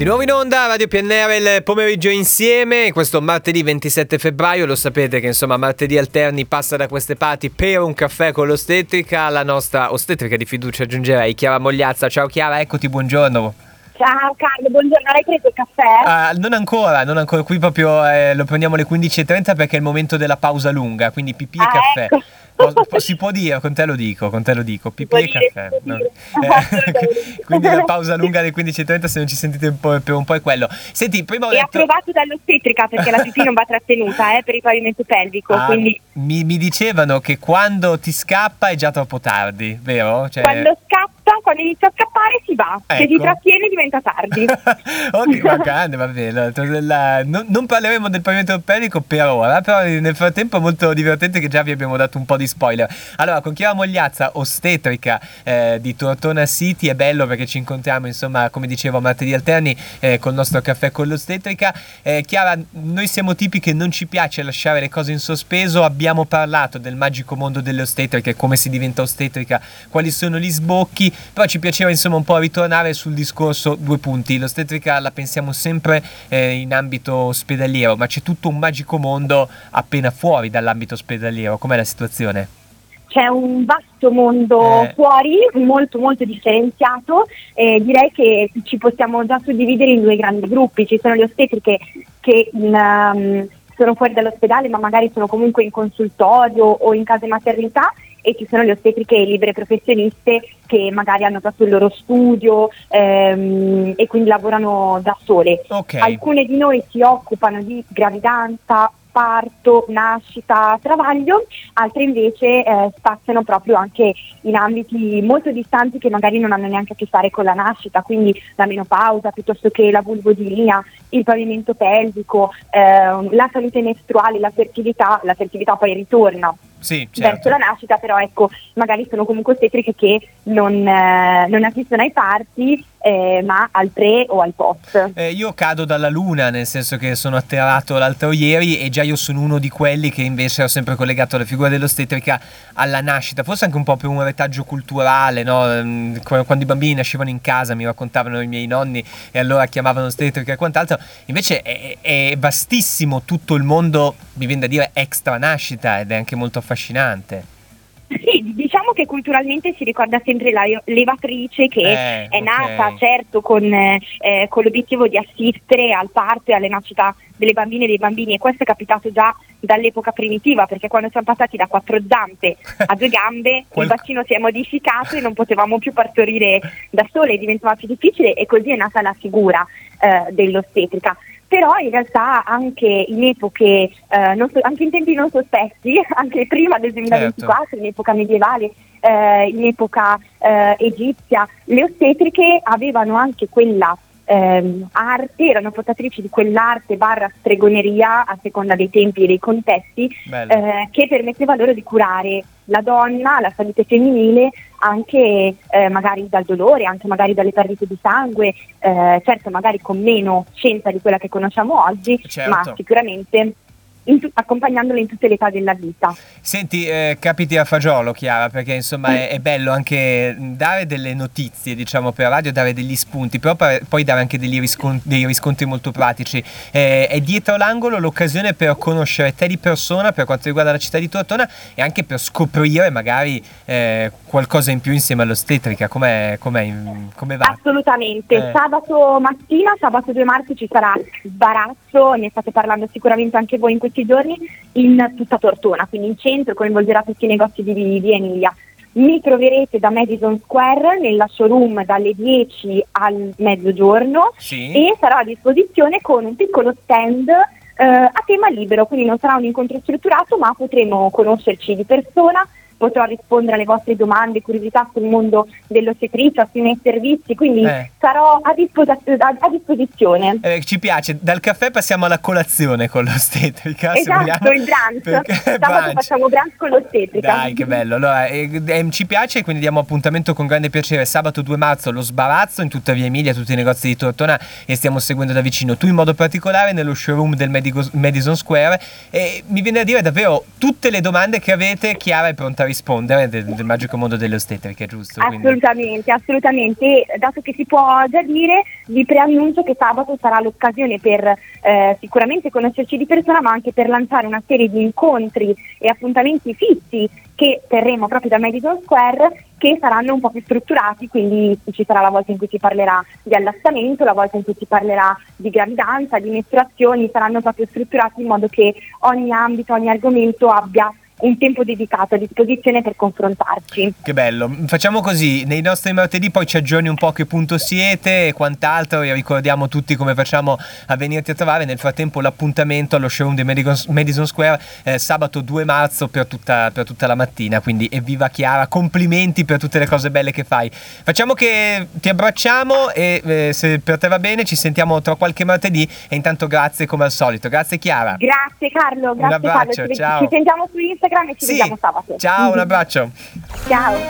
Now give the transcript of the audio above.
Di nuovo in onda, Radio PNR il pomeriggio insieme, questo martedì 27 febbraio, lo sapete che insomma martedì alterni passa da queste parti per un caffè con l'ostetrica, la nostra ostetrica di fiducia aggiungerei, Chiara Mogliazza. Ciao Chiara, eccoti, buongiorno. Ciao Carlo, buongiorno, hai preso il caffè? Uh, non ancora, non ancora, qui proprio eh, lo prendiamo alle 15.30 perché è il momento della pausa lunga, quindi pipì e ah, caffè. Ecco. Si può dire, con te lo dico, con te lo dico, pipì e caffè. No. Eh, quindi la pausa lunga alle 15.30 se non ci sentite un po', per un po' è quello. Senti, prima ho e detto... approvato dall'ostetrica perché la pipì non va trattenuta eh, per il pavimento pelvico, Ah, quindi mi, mi dicevano che quando ti scappa è già troppo tardi, vero? Cioè... quando scappa, quando inizia a scappare si va, se Ecco. ti trattiene diventa tardi. ok, ma grande, va bene. La- non, non parleremo del pavimento pelvico per ora, però nel frattempo è molto divertente che già vi abbiamo dato un po' di spoiler. Allora, con Chiara Mogliazza, ostetrica eh, di Tortona City, è bello perché ci incontriamo, insomma, come dicevo, martedì alterni eh, col nostro caffè con l'ostetrica. Eh, Chiara, noi siamo tipi che non ci piace lasciare le cose in sospeso, abbiamo parlato del magico mondo delle ostetriche, come si diventa ostetrica, quali sono gli sbocchi, però ci piaceva insomma un po' ritornare sul discorso due punti. L'ostetrica la pensiamo sempre eh, in ambito ospedaliero, ma c'è tutto un magico mondo appena fuori dall'ambito ospedaliero. Com'è la situazione? C'è un vasto mondo Eh. fuori, molto molto differenziato e direi che ci possiamo già suddividere in due grandi gruppi. Ci sono le ostetriche che ehm, sono fuori dall'ospedale ma magari sono comunque in consultorio o in case maternità e ci sono le ostetriche libere professioniste che magari hanno fatto il loro studio ehm, e quindi lavorano da sole. Ok. Alcune di noi si occupano di gravidanza, parto, nascita, travaglio, altre invece eh, spaziano proprio anche in ambiti molto distanti che magari non hanno neanche a che fare con la nascita, quindi la menopausa piuttosto che la vulvodinia, il pavimento pelvico, ehm, la salute mestruale, la fertilità, la fertilità poi ritorna Sì, verso certo. la nascita, però ecco, magari sono comunque ostetriche che non, eh, non assistono ai parti, eh, ma al pre o al post. Eh, io cado dalla luna, nel senso che sono atterrato l'altro ieri e già io sono uno di quelli che invece ho sempre collegato la figura dell'ostetrica alla nascita, forse anche un po' per un retaggio culturale, no? Mm, qu- quando i bambini nascevano in casa mi raccontavano i miei nonni e allora chiamavano ostetrica e quant'altro, invece è, è vastissimo tutto il mondo, mi viene da dire, extra nascita ed è anche molto affascinante. Sì, diciamo che culturalmente si ricorda sempre la levatrice che Eh, è nata certo con, eh, eh, con l'obiettivo di assistere al parto e alle nascita delle bambine e dei bambini e questo è capitato già dall'epoca primitiva perché quando siamo passati da quattro zampe a due gambe Qual- il bacino si è modificato e non potevamo più partorire da sole, diventava più difficile e così è nata la figura eh, dell'ostetrica. Però in realtà anche in epoche, eh, non anche in tempi non sospetti, anche prima del 2024, in epoca medievale, eh, in epoca eh, egizia, le ostetriche avevano anche quella ehm, arte, erano portatrici di quell'arte barra stregoneria a seconda dei tempi e dei contesti eh, che permetteva loro di curare la donna, la salute femminile, anche eh, magari dal dolore, anche magari dalle perdite di sangue, eh, certo magari con meno scienza di quella che conosciamo oggi, Certo. ma sicuramente in tu- accompagnandole in tutte le età della vita. Senti, eh, capiti a fagiolo, Chiara, perché insomma è, è bello anche dare delle notizie, diciamo, per radio, dare degli spunti, però pa- poi dare anche degli riscon- dei riscontri molto pratici. Eh, è dietro l'angolo l'occasione per conoscere te di persona per quanto riguarda la città di Tortona e anche per scoprire magari eh, qualcosa in più insieme all'ostetrica. Com'è, com'è, come va? Assolutamente, Eh. sabato mattina, sabato 2 marzo ci sarà sbarazzo, ne state parlando sicuramente anche voi in questi giorni, in tutta Tortona, quindi in centro coinvolgerà tutti i negozi di via Emilia. Mi troverete da Madison Square nella showroom dalle 10 al mezzogiorno Sì? e sarò a disposizione con un piccolo stand eh, a tema libero, quindi non sarà un incontro strutturato, ma potremo conoscerci di persona, potrò rispondere alle vostre domande, curiosità sul mondo dell'ostetricia, sui miei servizi, quindi Eh. sarò a, disposa- a- a disposizione. Eh, ci piace, dal caffè passiamo alla colazione con l'ostetrica. Esatto, il brunch. Perché Sabato facciamo brunch con l'ostetrica. Dai, che bello. Allora, eh, eh, ci piace, quindi diamo appuntamento con grande piacere sabato 2 marzo lo sbarazzo in tutta via Emilia, tutti i negozi di Tortona e stiamo seguendo da vicino. Tu in modo particolare nello showroom del Medico- Madison Square e mi viene a dire davvero tutte le domande che avete, Chiara è pronta a rispondere del, del magico mondo delle ostetriche, giusto? Quindi... Assolutamente, assolutamente. E dato che si può già dire, vi preannuncio che sabato sarà l'occasione per eh, sicuramente conoscerci di persona, ma anche per lanciare una serie di incontri e appuntamenti fissi che terremo proprio da Madison Square che saranno un po' più strutturati, quindi ci sarà la volta in cui si parlerà di allattamento, la volta in cui si parlerà di gravidanza, di mestruazioni, saranno proprio strutturati in modo che ogni ambito, ogni argomento abbia un tempo dedicato a disposizione per confrontarci. Che bello, facciamo così, nei nostri martedì poi ci aggiorni un po' a che punto siete e quant'altro e ricordiamo tutti come facciamo a venirti a trovare, nel frattempo l'appuntamento allo showroom di Madison Square eh, sabato 2 marzo per tutta, per tutta la mattina, quindi evviva Chiara, complimenti per tutte le cose belle che fai. Facciamo che ti abbracciamo e eh, se per te va bene ci sentiamo tra qualche martedì e intanto grazie come al solito, grazie Chiara. Grazie Carlo, grazie un abbraccio, Carlo, ci, ciao. ci sentiamo su Instagram e ci sì. vediamo sabato. Ciao, un abbraccio. Ciao.